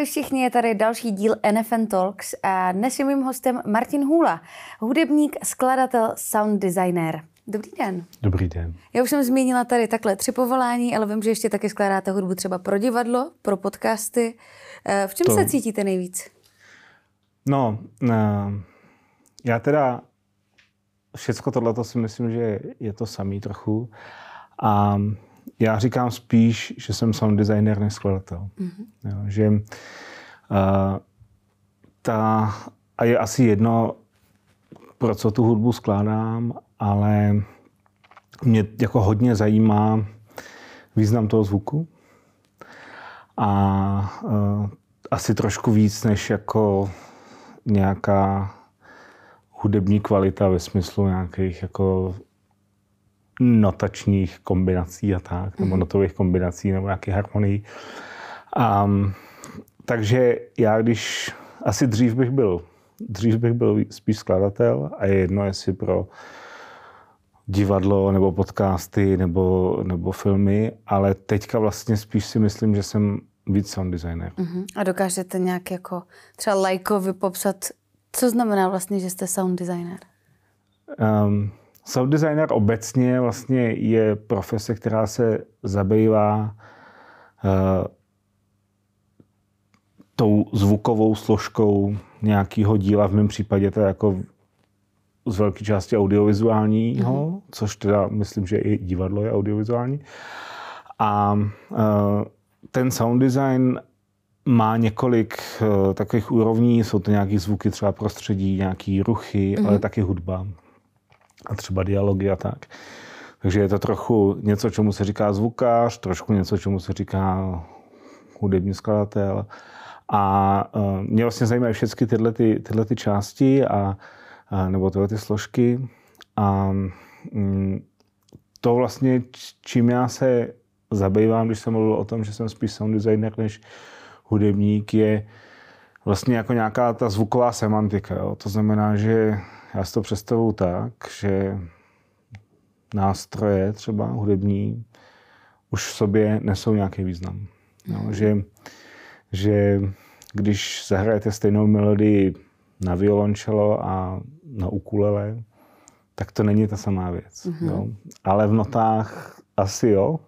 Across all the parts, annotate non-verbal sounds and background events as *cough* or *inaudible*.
Ahoj všichni, je tady další díl NFN Talks a dnes je mým hostem Martin Hůla, hudebník, skladatel, sound designer. Dobrý den. Dobrý den. Já už jsem zmínila tady takhle tři povolání, ale vím, že ještě taky skládáte hudbu třeba pro divadlo, pro podcasty. Eh, v čem to... se cítíte nejvíc? No, uh, já teda všecko tohle si myslím, že je to samý trochu. A já říkám spíš, že jsem sound designer než skladatel. Mm-hmm. Jo, že uh, ta, a je asi jedno, pro co tu hudbu skládám, ale mě jako hodně zajímá význam toho zvuku. A uh, asi trošku víc než jako nějaká hudební kvalita ve smyslu nějakých jako notačních kombinací a tak, nebo mhm. notových kombinací, nebo nějakých harmonií. Um, takže já když, asi dřív bych byl, dřív bych byl spíš skladatel a je jedno, jestli pro divadlo nebo podcasty nebo, nebo filmy, ale teďka vlastně spíš si myslím, že jsem víc sound designer. Uh-huh. A dokážete nějak jako třeba lajkovi popsat, co znamená vlastně, že jste sound designer? Um, sound designer obecně vlastně je profese, která se zabývá uh, tou zvukovou složkou nějakého díla. V mém případě to je jako z velké části audiovizuálního, mm. což teda myslím, že i divadlo je audiovizuální. A uh, ten sound design má několik uh, takových úrovní, jsou to nějaké zvuky, třeba prostředí, nějaké ruchy, mm. ale taky hudba a třeba dialogy a tak. Takže je to trochu něco, čemu se říká zvukář, trošku něco, čemu se říká hudební skladatel. A uh, mě vlastně zajímají všechny tyhle, ty, tyhle ty části a, a nebo tyhle ty složky. A um, to vlastně, čím já se zabývám, když jsem mluvil o tom, že jsem spíš sound designer než hudebník, je vlastně jako nějaká ta zvuková semantika. Jo. To znamená, že já si to představuju tak, že nástroje třeba hudební už v sobě nesou nějaký význam. Jo. Že, že když zahrajete stejnou melodii na violončelo a na ukulele, tak to není ta samá věc. Mm-hmm. Jo. Ale v notách asi jo,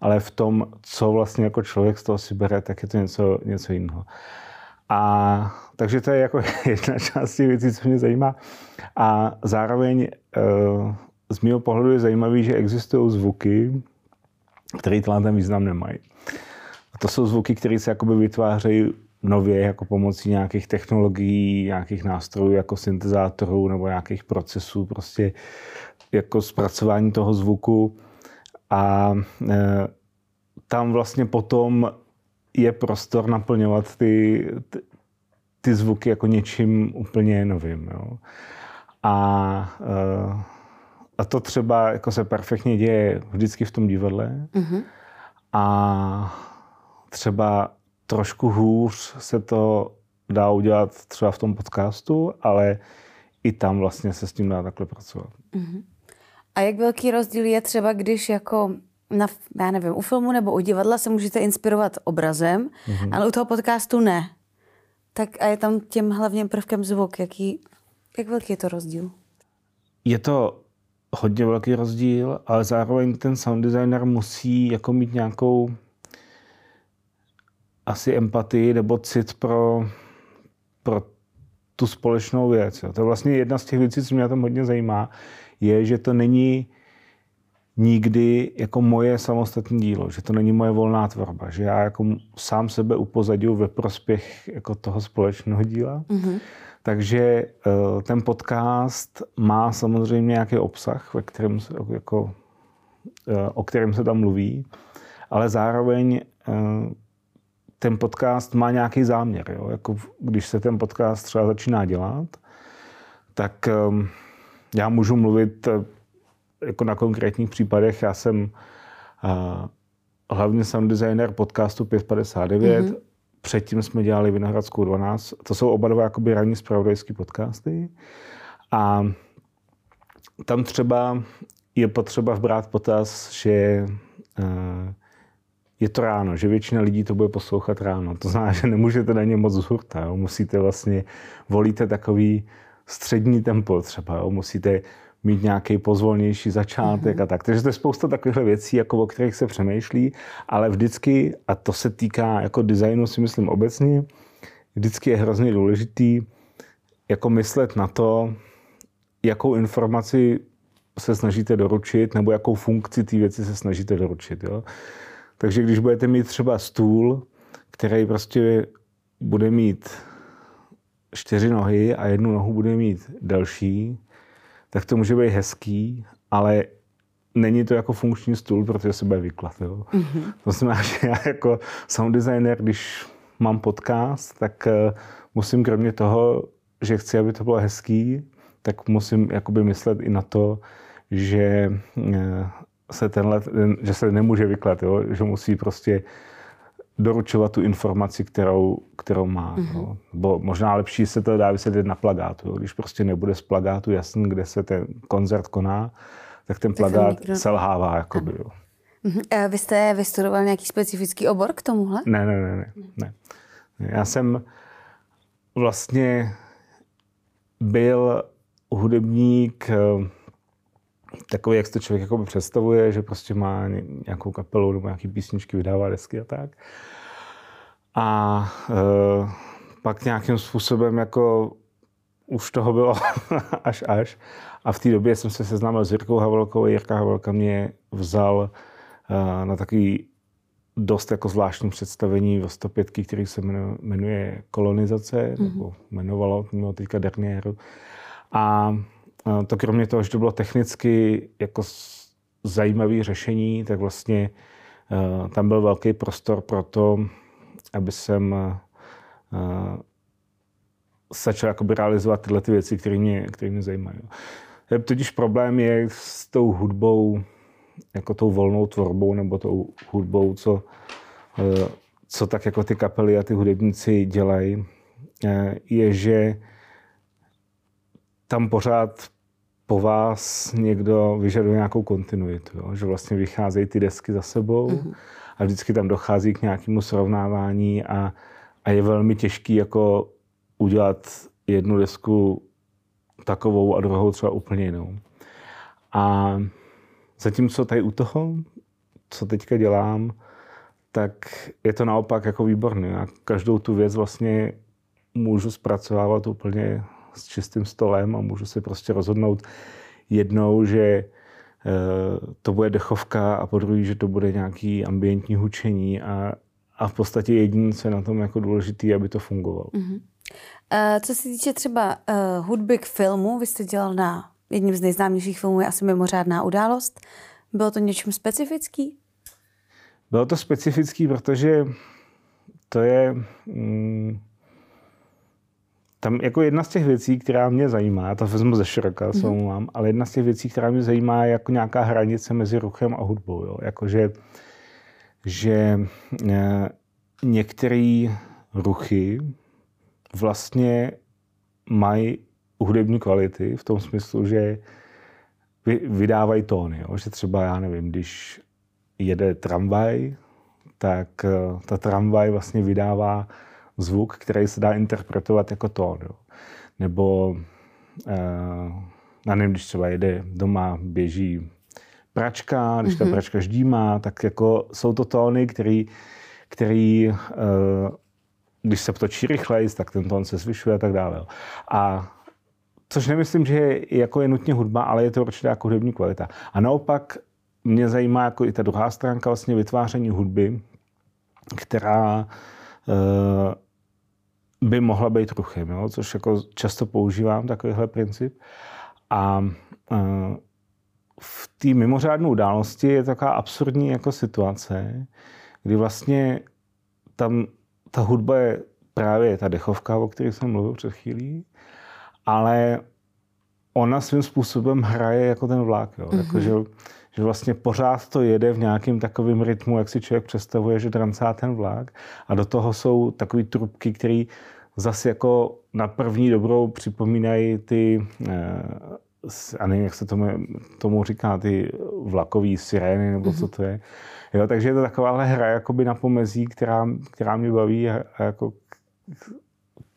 ale v tom, co vlastně jako člověk z toho si bere, tak je to něco, něco jiného. A takže to je jako *laughs* jedna část těch věcí, co mě zajímá. A zároveň eh, z mého pohledu je zajímavé, že existují zvuky, které tenhle ten význam nemají. A to jsou zvuky, které se jakoby vytvářejí nově jako pomocí nějakých technologií, nějakých nástrojů jako syntezátorů nebo nějakých procesů, prostě jako zpracování toho zvuku. A e, tam vlastně potom je prostor naplňovat ty, ty, ty zvuky jako něčím úplně novým. Jo. A, eh, a to třeba jako se perfektně děje vždycky v tom divadle. Mm-hmm. A třeba trošku hůř se to dá udělat třeba v tom podcastu, ale i tam vlastně se s tím dá takhle pracovat. Mm-hmm. A jak velký rozdíl je třeba, když jako na, já nevím, u filmu nebo u divadla se můžete inspirovat obrazem, mm-hmm. ale u toho podcastu ne. Tak a je tam tím hlavním prvkem zvuk. Jaký, jak velký je to rozdíl? Je to hodně velký rozdíl, ale zároveň ten sound designer musí jako mít nějakou asi empatii nebo cit pro, pro tu společnou věc. Jo. To je vlastně jedna z těch věcí, co mě na tom hodně zajímá, je, že to není nikdy jako moje samostatné dílo, že to není moje volná tvorba, že já jako sám sebe upozadil ve prospěch jako toho společného díla. Mm-hmm. Takže eh, ten podcast má samozřejmě nějaký obsah, ve kterém se, jako, eh, o kterém se tam mluví, ale zároveň eh, ten podcast má nějaký záměr. Jo? Jako když se ten podcast třeba začíná dělat, tak já můžu mluvit jako na konkrétních případech. Já jsem uh, hlavně sound designer podcastu 559. Mm-hmm. Předtím jsme dělali Vinohradskou 12. To jsou oba dva jakoby ranní spravodajské podcasty. A tam třeba je potřeba vbrát potaz, že uh, je to ráno, že většina lidí to bude poslouchat ráno. To znamená, že nemůžete na ně moc z hurta. Jo. Musíte vlastně, volíte takový střední tempo třeba. Jo. Musíte mít nějaký pozvolnější začátek mm-hmm. a tak. Takže to je spousta takových věcí, jako o kterých se přemýšlí, ale vždycky, a to se týká jako designu si myslím obecně, vždycky je hrozně důležitý jako myslet na to, jakou informaci se snažíte doručit, nebo jakou funkci té věci se snažíte doručit. Jo? Takže když budete mít třeba stůl, který prostě bude mít čtyři nohy a jednu nohu bude mít delší, tak to může být hezký, ale není to jako funkční stůl, protože se bude vyklad. Jo? Mm-hmm. To znamená, *laughs* že já jako sound designer, když mám podcast, tak uh, musím kromě toho, že chci, aby to bylo hezký, tak musím jakoby myslet i na to, že uh, se tenhle, že se nemůže vyklat, jo? že musí prostě doručovat tu informaci, kterou, kterou má. Mm-hmm. No. Bo možná lepší se to dá vysvětlit na plagátu. Jo. Když prostě nebude z plagátu jasný, kde se ten koncert koná, tak ten plagát tak selhává. Jakoby, jo. Mm-hmm. Vy jste vystudoval nějaký specifický obor k tomuhle? Ne, ne, ne. ne, ne. Já jsem vlastně byl hudebník eh, takový, jak se to člověk jako představuje, že prostě má nějakou kapelu nebo nějaký písničky, vydává desky a tak. A e, pak nějakým způsobem jako už toho bylo *laughs* až až. A v té době jsem se seznámil s Jirkou Havelkou a Jirka Havelka mě vzal e, na takový dost jako zvláštní představení v 105, který se jmenuje Kolonizace, mm-hmm. nebo jmenovalo, mělo teďka derniéru. A to kromě toho, že to bylo technicky jako zajímavé řešení, tak vlastně uh, tam byl velký prostor pro to, aby jsem uh, začal jakoby realizovat tyhle ty věci, které mě, které mě zajímají. Totiž problém je s tou hudbou, jako tou volnou tvorbou, nebo tou hudbou, co, co tak jako ty kapely a ty hudebníci dělají, je, že tam pořád po vás někdo vyžaduje nějakou kontinuitu, jo? že vlastně vycházejí ty desky za sebou mm-hmm. a vždycky tam dochází k nějakému srovnávání a, a je velmi těžký jako udělat jednu desku takovou a druhou třeba úplně jinou. A zatímco tady u toho, co teďka dělám, tak je to naopak jako výborné. Já každou tu věc vlastně můžu zpracovávat úplně s čistým stolem a můžu si prostě rozhodnout jednou, že eh, to bude dechovka a po druhý, že to bude nějaký ambientní hučení a, a v podstatě jediné, co je na tom jako důležité, aby to fungovalo. Mm-hmm. Uh, co se týče třeba uh, hudby k filmu, vy jste dělal na jedním z nejznámějších filmů, je asi mimořádná událost. Bylo to něčím specifický? Bylo to specifický, protože to je... Mm, tam jako jedna z těch věcí, která mě zajímá, to vezmu ze široka, mm. hmm mám, ale jedna z těch věcí, která mě zajímá, je jako nějaká hranice mezi ruchem a hudbou. Jo? Jakože, že e, některé ruchy vlastně mají hudební kvality v tom smyslu, že vy, vydávají tóny. Jo? Že třeba, já nevím, když jede tramvaj, tak e, ta tramvaj vlastně vydává zvuk, který se dá interpretovat jako tón. Jo. Nebo uh, já nevím, když třeba jede doma, běží pračka, když ta mm-hmm. pračka ždímá, tak jako jsou to tóny, který, který uh, když se potočí rychleji, tak ten tón se zvyšuje a tak dále. A což nemyslím, že je, jako je nutně hudba, ale je to určitě jako hudební kvalita. A naopak mě zajímá jako i ta druhá stránka vlastně vytváření hudby, která uh, by mohla být ruchem, jo? což jako často používám takovýhle princip. A uh, v té mimořádné události je taková absurdní jako situace, kdy vlastně tam ta hudba je právě ta dechovka, o které jsem mluvil před chvílí, ale ona svým způsobem hraje jako ten vlak. Jo? Mm-hmm. Jako, že, že vlastně pořád to jede v nějakém takovém rytmu, jak si člověk představuje, že drancá ten vlak. A do toho jsou takové trubky, které zase jako na první dobrou připomínají ty eh, a nevím, jak se tomu, tomu říká, ty vlakový sirény, nebo co to je. Jo, takže je to taková hra jakoby na pomezí, která, která mě baví a, a jako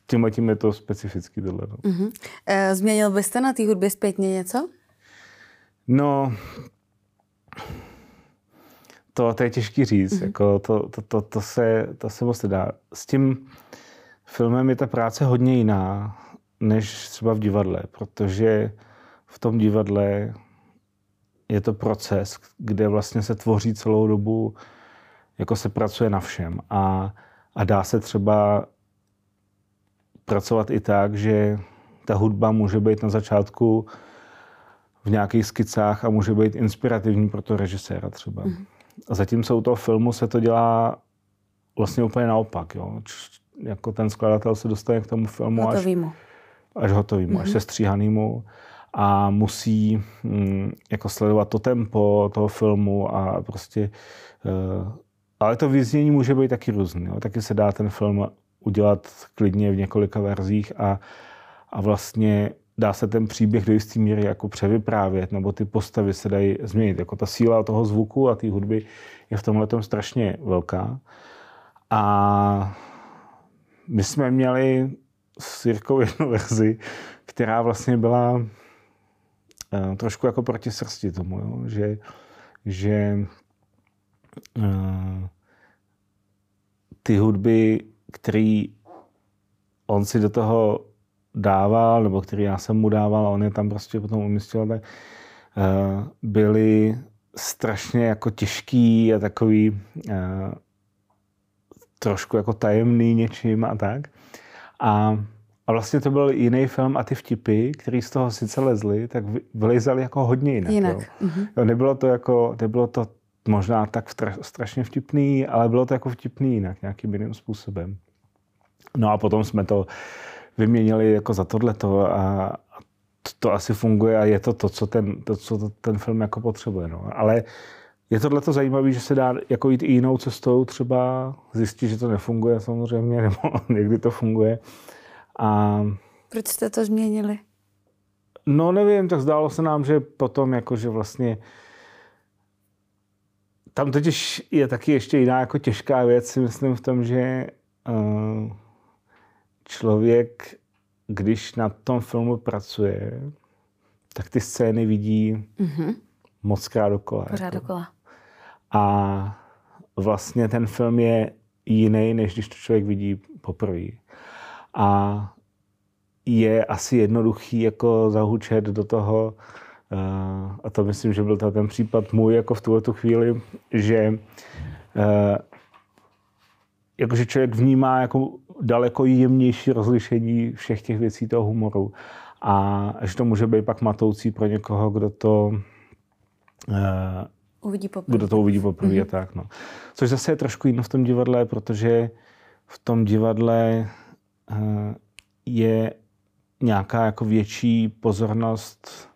tím tím je to specificky tohle. No. Uh-huh. Změnil byste na té hudbě zpětně něco? No, to, to je těžký říct. Mm-hmm. Jako to, to, to, to, se, to se moc nedá. S tím filmem je ta práce hodně jiná, než třeba v divadle, protože v tom divadle je to proces, kde vlastně se tvoří celou dobu, jako se pracuje na všem. A, a dá se třeba pracovat i tak, že ta hudba může být na začátku v nějakých skicách a může být inspirativní pro to režiséra třeba. Mm. A zatímco u toho filmu se to dělá vlastně úplně naopak. Jo. Jako ten skladatel se dostane k tomu filmu hotovýmu. až, až hotovýmu, mm-hmm. až se stříhanýmu a musí mm, jako sledovat to tempo toho filmu a prostě uh, ale to vyznění může být taky různý. Jo. Taky se dá ten film udělat klidně v několika verzích a, a vlastně dá se ten příběh do jisté míry jako převyprávět, nebo ty postavy se dají změnit. Jako ta síla toho zvuku a té hudby je v tomhle strašně velká. A my jsme měli s Jirkou jednu verzi, která vlastně byla uh, trošku jako proti srsti tomu, jo? že, že uh, ty hudby, který on si do toho dával, nebo který já jsem mu dával a on je tam prostě potom umístil, tak uh, byly strašně jako těžký a takový uh, trošku jako tajemný něčím a tak. A, a vlastně to byl jiný film a ty vtipy, které z toho sice lezly, tak vylizaly jako hodně jinak. jinak. Jo. Mm-hmm. Jo, nebylo to jako, nebylo to možná tak strašně vtipný, ale bylo to jako vtipný jinak, nějakým jiným způsobem. No a potom jsme to vyměnili jako za tohleto a, to, to asi funguje a je to to, co ten, to, co ten film jako potřebuje. No. Ale je tohle to zajímavé, že se dá jako jít i jinou cestou, třeba zjistit, že to nefunguje samozřejmě, *laughs* nebo někdy to funguje. A... Proč jste to změnili? No nevím, tak zdálo se nám, že potom jako, že vlastně tam totiž je taky ještě jiná jako těžká věc, si myslím v tom, že uh, člověk, když na tom filmu pracuje, tak ty scény vidí mm-hmm. moc krát dokola. Pořád jako. dokola. A vlastně ten film je jiný, než když to člověk vidí poprvé. A je asi jednoduchý jako zahučet do toho, uh, a to myslím, že byl to ten případ můj jako v tuhle tu chvíli, že uh, jakože člověk vnímá jako daleko jemnější rozlišení všech těch věcí toho humoru. A že to může být pak matoucí pro někoho, kdo to uh, uvidí poprvé. Kdo to uvidí poprvé mm-hmm. tak. No. Což zase je trošku jiné v tom divadle, protože v tom divadle uh, je nějaká jako větší pozornost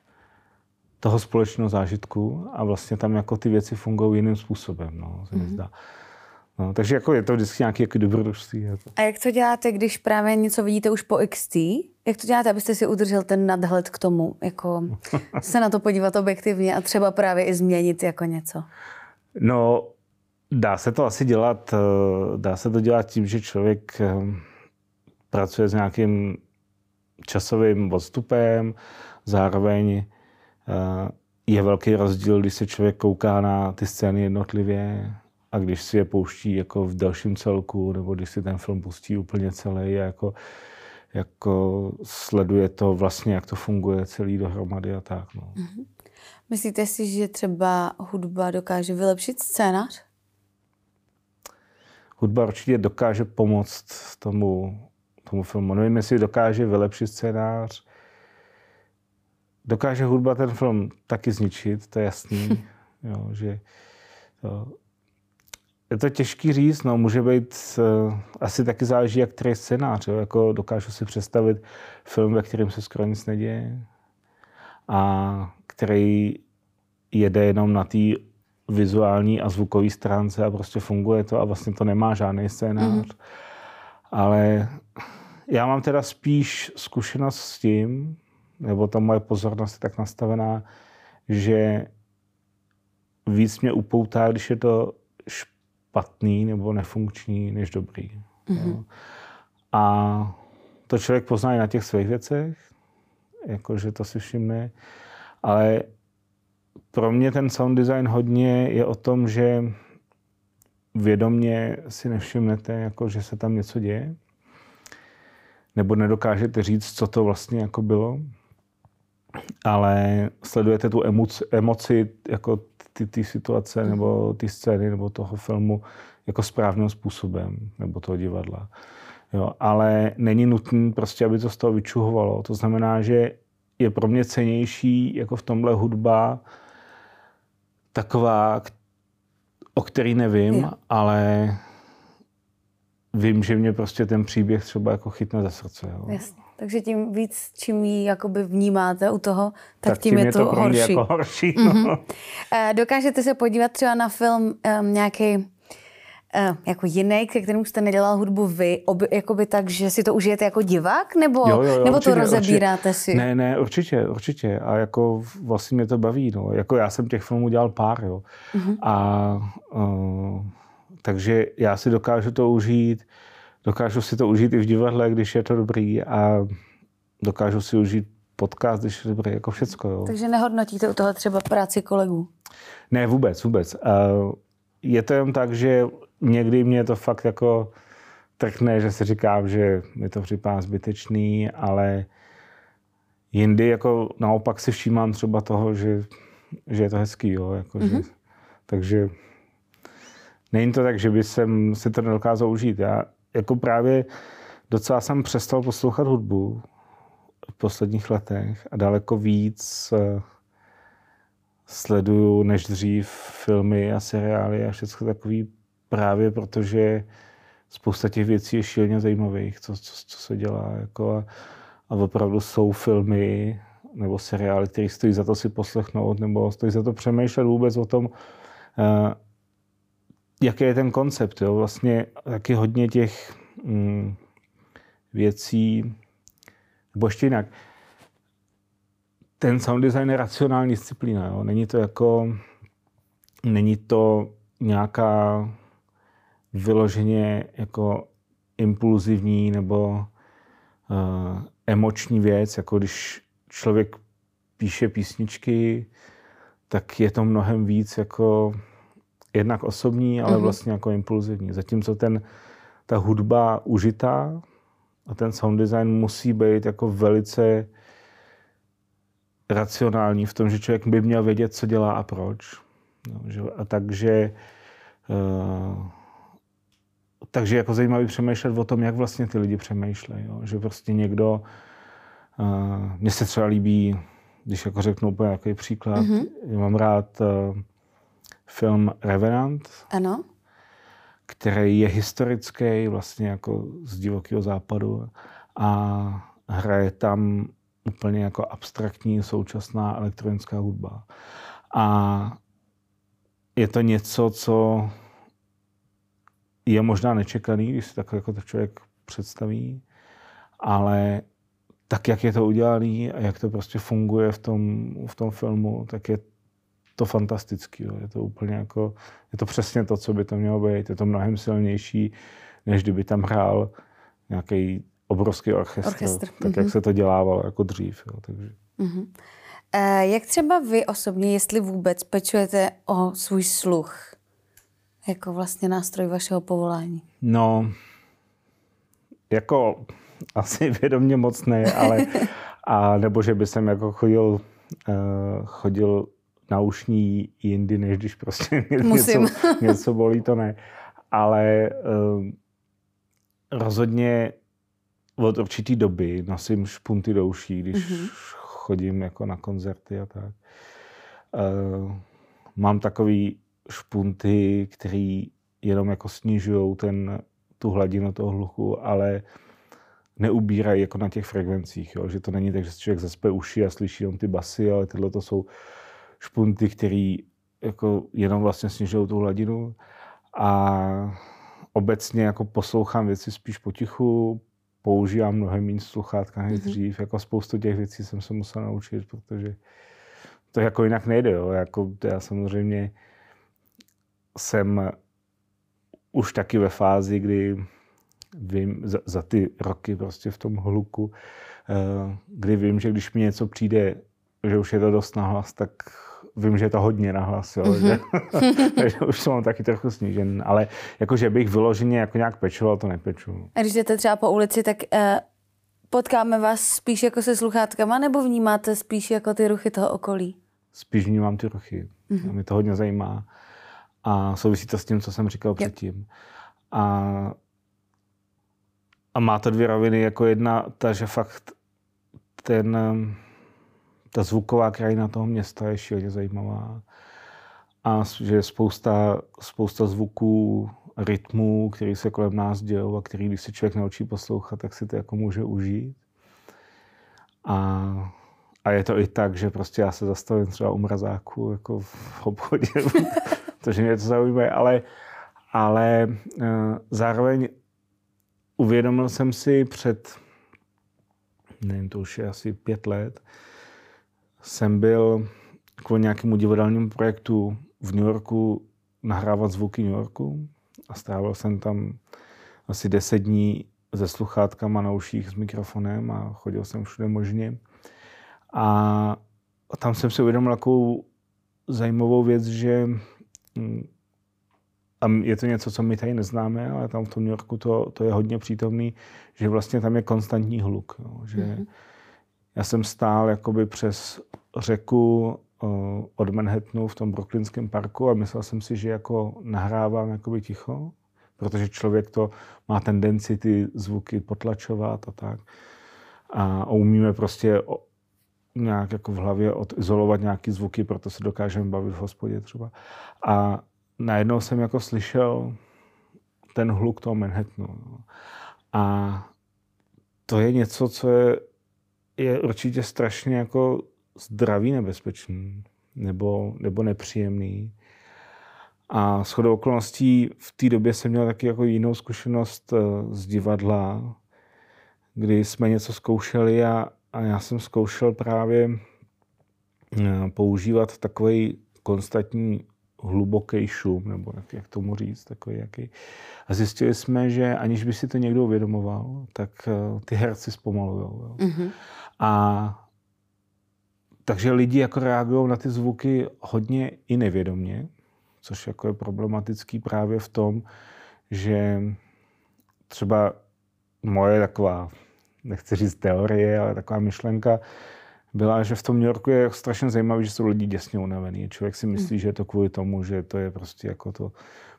toho společného zážitku a vlastně tam jako ty věci fungují jiným způsobem, no, se mm-hmm. zdá. No, takže jako je to vždycky nějaké jako dobrodružství. Jako. A jak to děláte, když právě něco vidíte už po XT? Jak to děláte, abyste si udržel ten nadhled k tomu? Jako *laughs* se na to podívat objektivně a třeba právě i změnit jako něco? No, dá se to asi dělat, eh, dá se to dělat tím, že člověk eh, pracuje s nějakým časovým odstupem, zároveň eh, je velký rozdíl, když se člověk kouká na ty scény jednotlivě, a když si je pouští jako v dalším celku, nebo když si ten film pustí úplně celý a jako, jako sleduje to vlastně, jak to funguje celý dohromady a tak. No. Mm-hmm. Myslíte si, že třeba hudba dokáže vylepšit scénář? Hudba určitě dokáže pomoct tomu, tomu filmu. Nevím, jestli dokáže vylepšit scénář. Dokáže hudba ten film taky zničit, to je jasný. *laughs* jo, že to, je to těžký říct, no, může být, uh, asi taky záleží, jak který scénář, jo? jako dokážu si představit film, ve kterém se skoro nic neděje a který jede jenom na té vizuální a zvukové stránce a prostě funguje to a vlastně to nemá žádný scénář. Mm. Ale já mám teda spíš zkušenost s tím, nebo ta moje pozornost je tak nastavená, že víc mě upoutá, když je to špatný nebo nefunkční, než dobrý. Mm-hmm. A to člověk pozná i na těch svých věcech, jakože to si všimne, ale pro mě ten sound design hodně je o tom, že vědomně si nevšimnete, jako, že se tam něco děje, nebo nedokážete říct, co to vlastně jako bylo, ale sledujete tu emoci, emoci jako ty, ty situace mhm. nebo ty scény nebo toho filmu jako správným způsobem, nebo toho divadla. Jo, ale není nutné prostě, aby to z toho vyčuhovalo. To znamená, že je pro mě cenější jako v tomhle hudba taková, o který nevím, je. ale vím, že mě prostě ten příběh třeba jako chytne za srdce. Jo. Jasně. Takže tím víc, čím ji jakoby vnímáte u toho, tak, tak tím, tím je, je to, to horší. Jako horší no. mm-hmm. Dokážete se podívat třeba na film um, nějaký Uh, jako jiný, ke kterému jste nedělal hudbu vy, oby, jakoby tak, že si to užijete jako divák, nebo, jo, jo, jo, nebo určitě, to rozebíráte určitě. si? Ne, ne, určitě, určitě. A jako vlastně mě to baví. No. Jako já jsem těch filmů dělal pár, jo. Uh-huh. A uh, takže já si dokážu to užít, dokážu si to užít i v divadle, když je to dobrý a dokážu si užít podcast, když je dobrý, jako všecko. Jo. Takže nehodnotíte u toho třeba práci kolegů? Ne, vůbec, vůbec. Je to jen tak, že někdy mě to fakt jako trkne, že si říkám, že mi to připadá zbytečný, ale jindy jako naopak si všímám třeba toho, že, že je to hezký, jo, jako, mm-hmm. že, mhm. takže není to tak, že by jsem si to nedokázal užít. Já jako právě docela jsem přestal poslouchat hudbu v posledních letech a daleko víc eh, sleduju než dřív filmy a seriály a všechno takový právě protože spousta těch věcí je šíleně zajímavých, co, co, co se dělá. Jako a, a opravdu jsou filmy nebo seriály, které stojí za to si poslechnout, nebo stojí za to přemýšlet vůbec o tom, uh, jaký je ten koncept. Jo? Vlastně taky hodně těch mm, věcí, nebo ještě jinak, ten sound design je racionální disciplína. Jo? Není to jako, není to nějaká vyloženě jako impulzivní nebo uh, emoční věc, jako když člověk píše písničky, tak je to mnohem víc jako jednak osobní, ale mm-hmm. vlastně jako impulzivní. Zatímco ten, ta hudba užitá a ten sound design musí být jako velice racionální v tom, že člověk by měl vědět, co dělá a proč. No, že, a takže uh, takže jako zajímavý přemýšlet o tom, jak vlastně ty lidi přemýšlejí. Že prostě někdo, uh, mně se třeba líbí, když jako řeknu úplně nějaký příklad, mm-hmm. mám rád uh, film Revenant, ano. který je historický, vlastně jako z divokého západu a hraje tam úplně jako abstraktní současná elektronická hudba. A je to něco, co je možná nečekaný, když si takhle jako to člověk představí, ale tak, jak je to udělané a jak to prostě funguje v tom, v tom filmu, tak je to fantastický. Jo. Je to úplně jako, je to přesně to, co by to mělo být. Je to mnohem silnější, než kdyby tam hrál nějaký obrovský orchestr, orchestr. tak mm-hmm. jak mhm. se to dělávalo jako dřív. Jo. Takže. Mm-hmm. E, jak třeba vy osobně, jestli vůbec pečujete o svůj sluch? Jako vlastně nástroj vašeho povolání? No, jako asi *laughs* vědomě moc ne, ale *laughs* a nebo že by jsem jako chodil, uh, chodil na ušní jindy, než když prostě *laughs* něco, *laughs* něco bolí, to ne. Ale uh, rozhodně od určitý doby nosím špunty do uší, když mm-hmm. chodím jako na koncerty a tak. Uh, mám takový špunty, které jenom jako snižují ten, tu hladinu toho hluchu, ale neubírají jako na těch frekvencích. Jo? Že to není tak, že člověk zaspe uši a slyší jenom ty basy, ale tyhle to jsou špunty, které jako jenom vlastně snižují tu hladinu. A obecně jako poslouchám věci spíš potichu, používám mnohem méně sluchátka než mm-hmm. dřív. Jako spoustu těch věcí jsem se musel naučit, protože to jako jinak nejde. Jo. Jako já samozřejmě jsem už taky ve fázi, kdy vím za, za ty roky prostě v tom hluku, eh, kdy vím, že když mi něco přijde, že už je to dost nahlas, tak vím, že je to hodně nahlas, jo, mm-hmm. že, *laughs* takže už jsem taky trochu snížen, ale jakože bych vyloženě jako nějak pečoval, to nepeču. A když jdete třeba po ulici, tak uh, potkáme vás spíš jako se sluchátkama, nebo vnímáte spíš jako ty ruchy toho okolí? Spíš vnímám ty ruchy. Mm-hmm. Mě to hodně zajímá. A souvisí to s tím, co jsem říkal yep. předtím. A, a má to dvě roviny, jako jedna, ta, že fakt ten ta zvuková krajina toho města je šíleně zajímavá. A že je spousta, spousta zvuků, rytmů, který se kolem nás dějou a který, když se člověk naučí poslouchat, tak si to jako může užít. A, a je to i tak, že prostě já se zastavím třeba u mrazáku jako v obchodě, *laughs* protože mě to zajímá, ale, ale uh, zároveň uvědomil jsem si před, nevím, to už je asi pět let, jsem byl kvůli nějakému divadelnímu projektu v New Yorku nahrávat zvuky New Yorku a strávil jsem tam asi deset dní se sluchátkama na uších s mikrofonem a chodil jsem všude možně. A tam jsem si uvědomil takovou zajímavou věc, že mm, a je to něco, co my tady neznáme, ale tam v tom New Yorku to, to je hodně přítomný, že vlastně tam je konstantní hluk. Jo, že mm-hmm já jsem stál jakoby přes řeku od Manhattanu v tom Brooklynském parku a myslel jsem si, že jako nahrávám jakoby ticho, protože člověk to má tendenci ty zvuky potlačovat a tak. A umíme prostě nějak jako v hlavě odizolovat nějaký zvuky, proto se dokážeme bavit v hospodě třeba. A najednou jsem jako slyšel ten hluk toho Manhattanu. No. A to je něco, co je je určitě strašně jako zdravý nebezpečný nebo, nebo nepříjemný. A s chodou okolností v té době jsem měl taky jako jinou zkušenost eh, z divadla, kdy jsme něco zkoušeli a, a já jsem zkoušel právě eh, používat takový konstantní hluboký šum, nebo jak, jak tomu říct, takový jaký. A zjistili jsme, že aniž by si to někdo uvědomoval, tak uh, ty herci zpomalují. Mm-hmm. A takže lidi jako reagují na ty zvuky hodně i nevědomně, což jako je problematický právě v tom, že třeba moje taková, nechci říct teorie, ale taková myšlenka byla, že v tom New Yorku je strašně zajímavé, že jsou lidi děsně unavený. Člověk si myslí, hmm. že je to kvůli tomu, že to je prostě jako to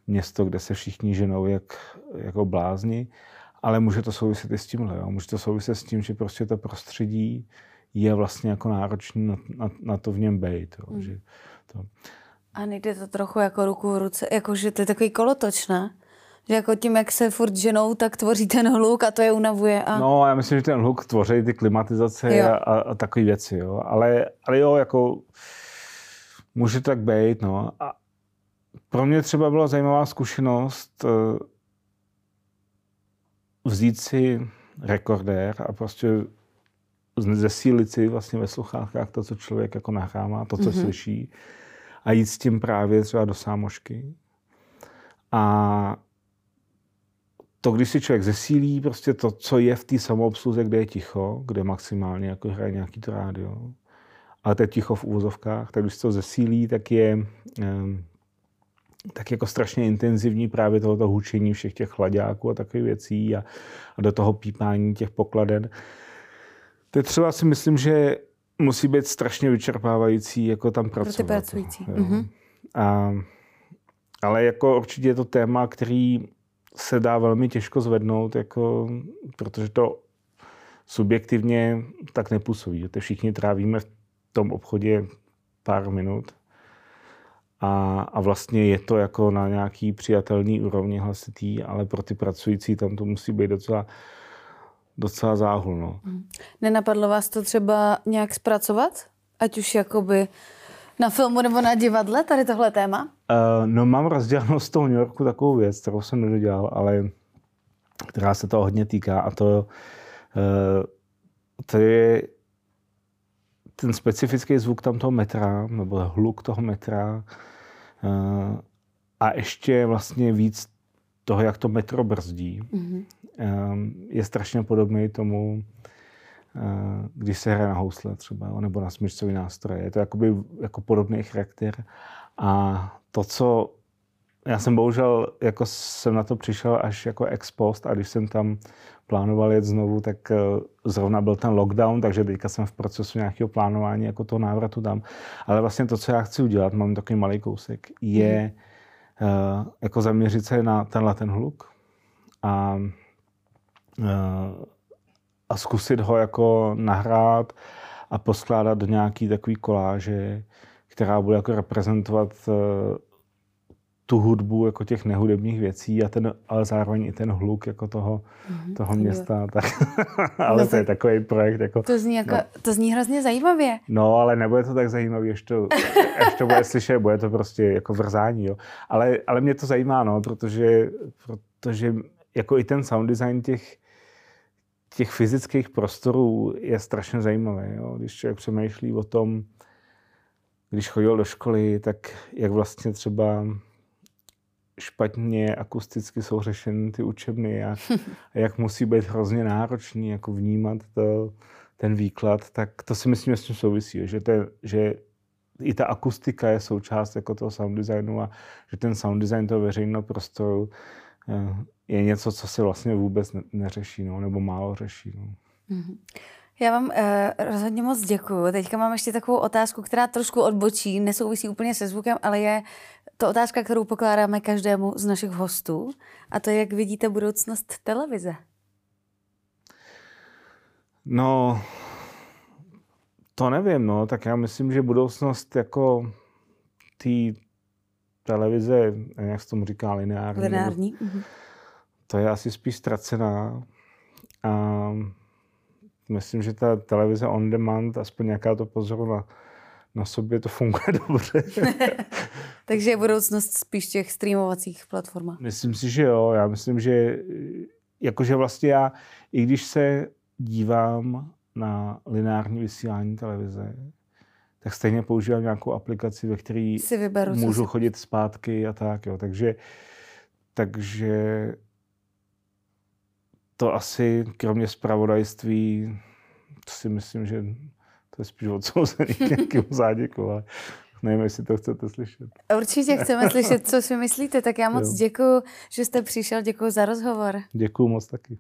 město, kde se všichni ženou jak, jako blázni ale může to souviset i s tímhle. Jo? Může to souviset s tím, že prostě to prostředí je vlastně jako náročné na, na, na to v něm být. Jo? Mm. Že to... A nejde to trochu jako ruku v ruce, jako že to je takový kolotoč, ne? Že jako tím, jak se furt ženou, tak tvoří ten hluk a to je unavuje. A... No, já myslím, že ten hluk tvoří ty klimatizace a, a, a takové věci, jo. Ale, ale jo, jako může tak být, no. A pro mě třeba byla zajímavá zkušenost, eh, vzít si rekordér a prostě zesílit si vlastně ve sluchátkách to, co člověk jako nahrává, to, co mm-hmm. slyší a jít s tím právě třeba do sámošky. A to, když si člověk zesílí prostě to, co je v té samoobsluze, kde je ticho, kde maximálně jako hraje nějaký to rádio, ale to je ticho v úvozovkách, tak když to zesílí, tak je tak jako strašně intenzivní právě tohoto hučení všech těch chladáků a takových věcí a, a do toho pípání těch pokladen. To je třeba si myslím, že musí být strašně vyčerpávající jako tam pracovat. Pro ty pracující. Mm-hmm. A, ale jako určitě je to téma, který se dá velmi těžko zvednout, jako, protože to subjektivně tak nepůsobí. To všichni trávíme v tom obchodě pár minut a, a vlastně je to jako na nějaký přijatelný úrovni hlasitý, ale pro ty pracující tam to musí být docela, docela záhul. No. Hmm. Nenapadlo vás to třeba nějak zpracovat? Ať už jakoby na filmu nebo na divadle, tady tohle téma? Uh, no mám rozdělanou z toho New Yorku takovou věc, kterou jsem nedodělal, ale která se to hodně týká a to, eh, to je ten specifický zvuk tam toho metra, nebo hluk toho metra eh, a ještě vlastně víc toho, jak to metro brzdí, mm-hmm. je strašně podobný tomu, když se hraje na housle třeba, nebo na smyčcový nástroje. Je to jakoby, jako podobný charakter. A to, co já jsem bohužel, jako jsem na to přišel až jako ex post a když jsem tam plánoval jet znovu, tak eh, zrovna byl ten lockdown, takže teďka jsem v procesu nějakého plánování jako toho návratu tam. Ale vlastně to, co já chci udělat, mám takový malý kousek, je mm. Uh, jako zaměřit se na tenhle ten hluk a, uh, a zkusit ho jako nahrát a poskládat do nějaký takový koláže, která bude jako reprezentovat uh, tu hudbu jako těch nehudebních věcí a ten, ale zároveň i ten hluk jako toho, mm-hmm, toho města. Tak, ale no to je *laughs* takový projekt. Jako, to, zní jako, no. to zní hrozně zajímavě. No, ale nebude to tak zajímavé, až to, až to bude slyšet, bude to prostě jako vrzání. Jo. Ale, ale mě to zajímá, no, protože, protože jako i ten sound design těch, těch fyzických prostorů je strašně zajímavý. Jo. Když člověk přemýšlí o tom, když chodil do školy, tak jak vlastně třeba špatně akusticky jsou řešeny ty učebny a, a jak musí být hrozně náročný jako vnímat to, ten výklad, tak to si myslím, že s tím souvisí, že, to, že i ta akustika je součást jako toho sound designu a že ten sound design toho veřejného prostoru eh, je něco, co se vlastně vůbec neřeší, no, nebo málo řeší. No. Mm-hmm. Já vám uh, rozhodně moc děkuju. Teďka mám ještě takovou otázku, která trošku odbočí, nesouvisí úplně se zvukem, ale je to otázka, kterou pokládáme každému z našich hostů. A to je, jak vidíte budoucnost televize? No, to nevím, no. Tak já myslím, že budoucnost jako té televize, jak se tomu říká, lineární. Lineární. Nebo, to je asi spíš ztracená. A myslím, že ta televize on demand, aspoň nějaká to pozoru na, na sobě, to funguje *laughs* dobře. *laughs* Takže je budoucnost spíš těch streamovacích platform. Myslím si, že jo. Já myslím, že jakože vlastně já, i když se dívám na lineární vysílání televize, tak stejně používám nějakou aplikaci, ve které si vyberu, můžu si... chodit zpátky a tak. Jo. Takže, takže to asi kromě zpravodajství, to si myslím, že to je spíš odsouzený k nějakému záděku, ale nevím, jestli to chcete slyšet. Určitě chceme slyšet, co si myslíte, tak já moc děkuji, že jste přišel, děkuji za rozhovor. Děkuji moc taky.